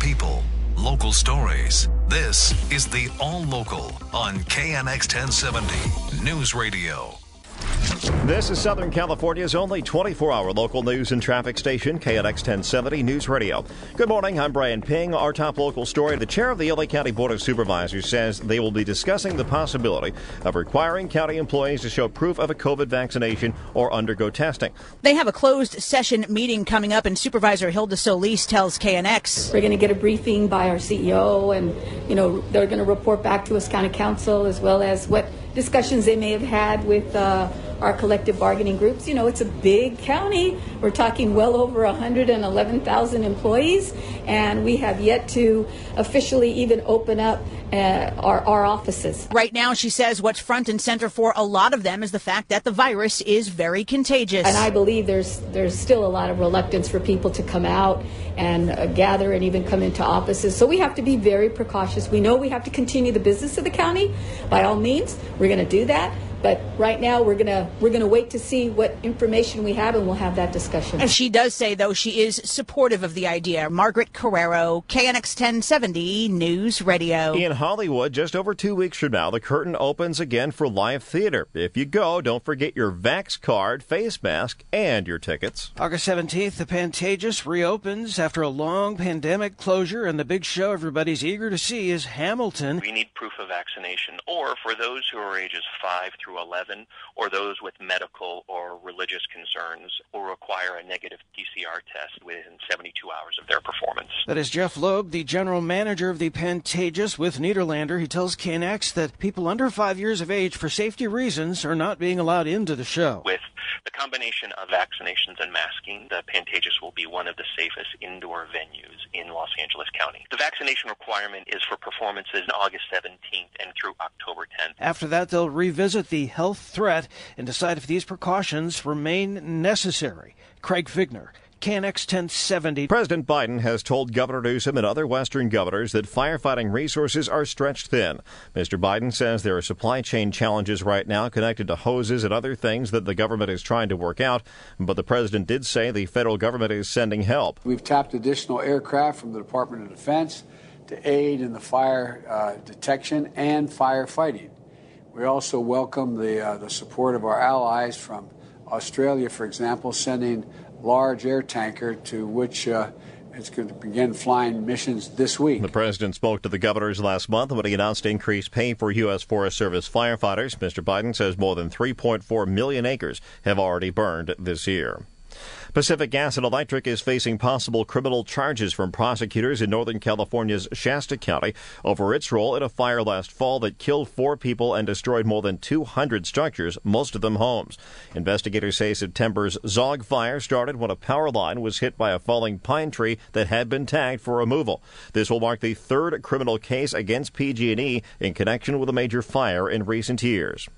People, local stories. This is the All Local on KNX 1070 News Radio. This is Southern California's only 24 hour local news and traffic station, KNX 1070 News Radio. Good morning, I'm Brian Ping. Our top local story the chair of the LA County Board of Supervisors says they will be discussing the possibility of requiring county employees to show proof of a COVID vaccination or undergo testing. They have a closed session meeting coming up, and Supervisor Hilda Solis tells KNX. We're going to get a briefing by our CEO, and, you know, they're going to report back to us, County Counsel, as well as what discussions they may have had with uh, our collective bargaining groups. You know, it's a big county. We're talking well over 111,000 employees, and we have yet to officially even open up uh, our, our offices. Right now, she says what's front and center for a lot of them is the fact that the virus is very contagious. And I believe there's there's still a lot of reluctance for people to come out and uh, gather and even come into offices. So we have to be very precautious. We know we have to continue the business of the county. By all means, we're going to do that. But right now, we're gonna we're gonna wait to see what information we have, and we'll have that discussion. And she does say, though, she is supportive of the idea. Margaret Carrero, KNX 1070 News Radio. In Hollywood, just over two weeks from now, the curtain opens again for live theater. If you go, don't forget your Vax card, face mask, and your tickets. August 17th, the Pantages reopens after a long pandemic closure, and the big show everybody's eager to see is Hamilton. We need proof of vaccination, or for those who are ages 5 through 11, or those with medical or religious concerns, will require a negative PCR test within 72 hours of their performance. That is Jeff Loeb, the general manager of the Pantages with Nederlander. He tells KNX that people under five years of age, for safety reasons, are not being allowed into the show. With the combination of vaccinations and masking, the Pantages will be one of the safest indoor venues in Los Angeles County. The vaccination requirement is for performances August 17th and through October 10th. After that, they'll revisit the health threat and decide if these precautions remain necessary. Craig Figner, KNX 1070. President Biden has told Governor Newsom and other Western governors that firefighting resources are stretched thin. Mr. Biden says there are supply chain challenges right now connected to hoses and other things that the government is trying to work out, but the president did say the federal government is sending help. We've tapped additional aircraft from the Department of Defense to aid in the fire uh, detection and firefighting. We also welcome the, uh, the support of our allies from Australia, for example, sending large air tanker to which uh, it's going to begin flying missions this week. The president spoke to the governors last month when he announced increased pay for U.S. Forest Service firefighters. Mr. Biden says more than 3.4 million acres have already burned this year. Pacific Gas and Electric is facing possible criminal charges from prosecutors in Northern California's Shasta County over its role in a fire last fall that killed four people and destroyed more than 200 structures, most of them homes. Investigators say September's Zogg fire started when a power line was hit by a falling pine tree that had been tagged for removal. This will mark the third criminal case against PG&E in connection with a major fire in recent years.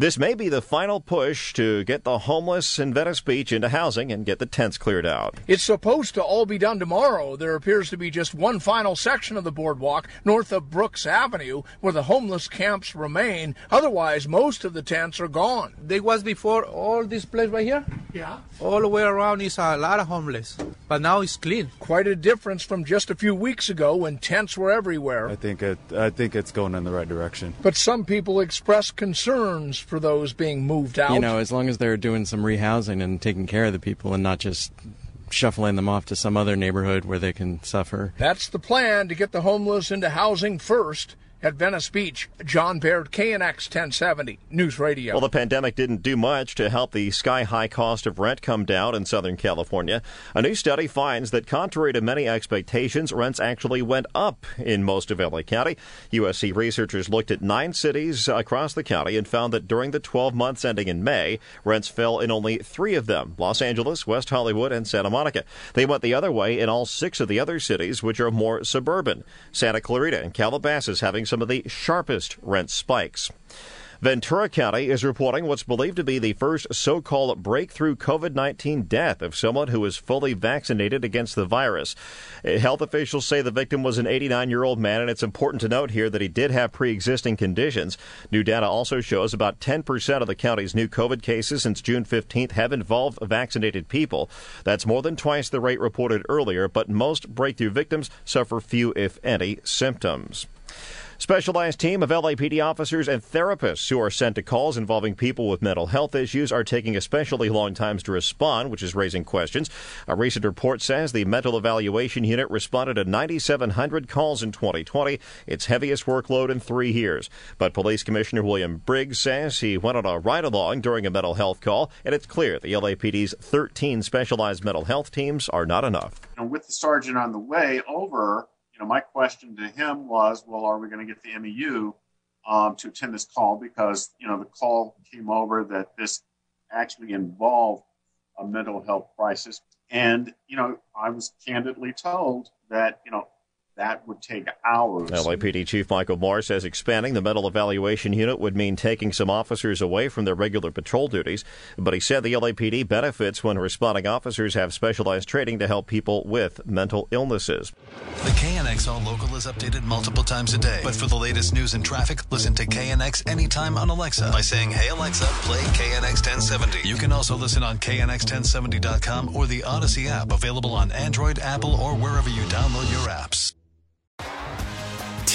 This may be the final push to get the homeless in Venice Beach into housing and get the tents cleared out. It's supposed to all be done tomorrow. There appears to be just one final section of the boardwalk north of Brooks Avenue where the homeless camps remain. Otherwise, most of the tents are gone. There was before all this place right here. Yeah. All the way around is a lot of homeless, but now it's clean. Quite a difference from just a few weeks ago when tents were everywhere. I think it. I think it's going in the right direction. But some people express concerns for those being moved out. You know, as long as they're doing some rehousing and taking care of the people and not just shuffling them off to some other neighborhood where they can suffer. That's the plan to get the homeless into housing first at Venice Beach. John Baird, KNX 1070 News Radio. Well, the pandemic didn't do much to help the sky high cost of rent come down in Southern California. A new study finds that, contrary to many expectations, rents actually went up in most of LA County. USC researchers looked at nine cities across the county and found that during the 12 months ending in May, rents fell in only three of them Los Angeles, West Hollywood, and Santa Monica. They went the other way in all six of the other cities, which are more suburban. Santa Clarita and Calabasas having some of the sharpest rent spikes. Ventura County is reporting what's believed to be the first so called breakthrough COVID 19 death of someone who is fully vaccinated against the virus. Health officials say the victim was an 89 year old man, and it's important to note here that he did have pre existing conditions. New data also shows about 10% of the county's new COVID cases since June 15th have involved vaccinated people. That's more than twice the rate reported earlier, but most breakthrough victims suffer few, if any, symptoms. Specialized team of LAPD officers and therapists who are sent to calls involving people with mental health issues are taking especially long times to respond, which is raising questions. A recent report says the mental evaluation unit responded to 9,700 calls in 2020, its heaviest workload in three years. But Police Commissioner William Briggs says he went on a ride along during a mental health call, and it's clear the LAPD's 13 specialized mental health teams are not enough. And with the sergeant on the way over, you know, my question to him was, well, are we going to get the MEU um, to attend this call? Because, you know, the call came over that this actually involved a mental health crisis. And, you know, I was candidly told that, you know, that would take hours. LAPD Chief Michel Moore says expanding the mental evaluation unit would mean taking some officers away from their regular patrol duties, but he said the LAPD benefits when responding officers have specialized training to help people with mental illnesses. The KNX All Local is updated multiple times a day, but for the latest news and traffic, listen to KNX anytime on Alexa by saying, Hey Alexa, play KNX 1070. You can also listen on KNX1070.com or the Audacy app available on Android, Apple, or wherever you download your apps.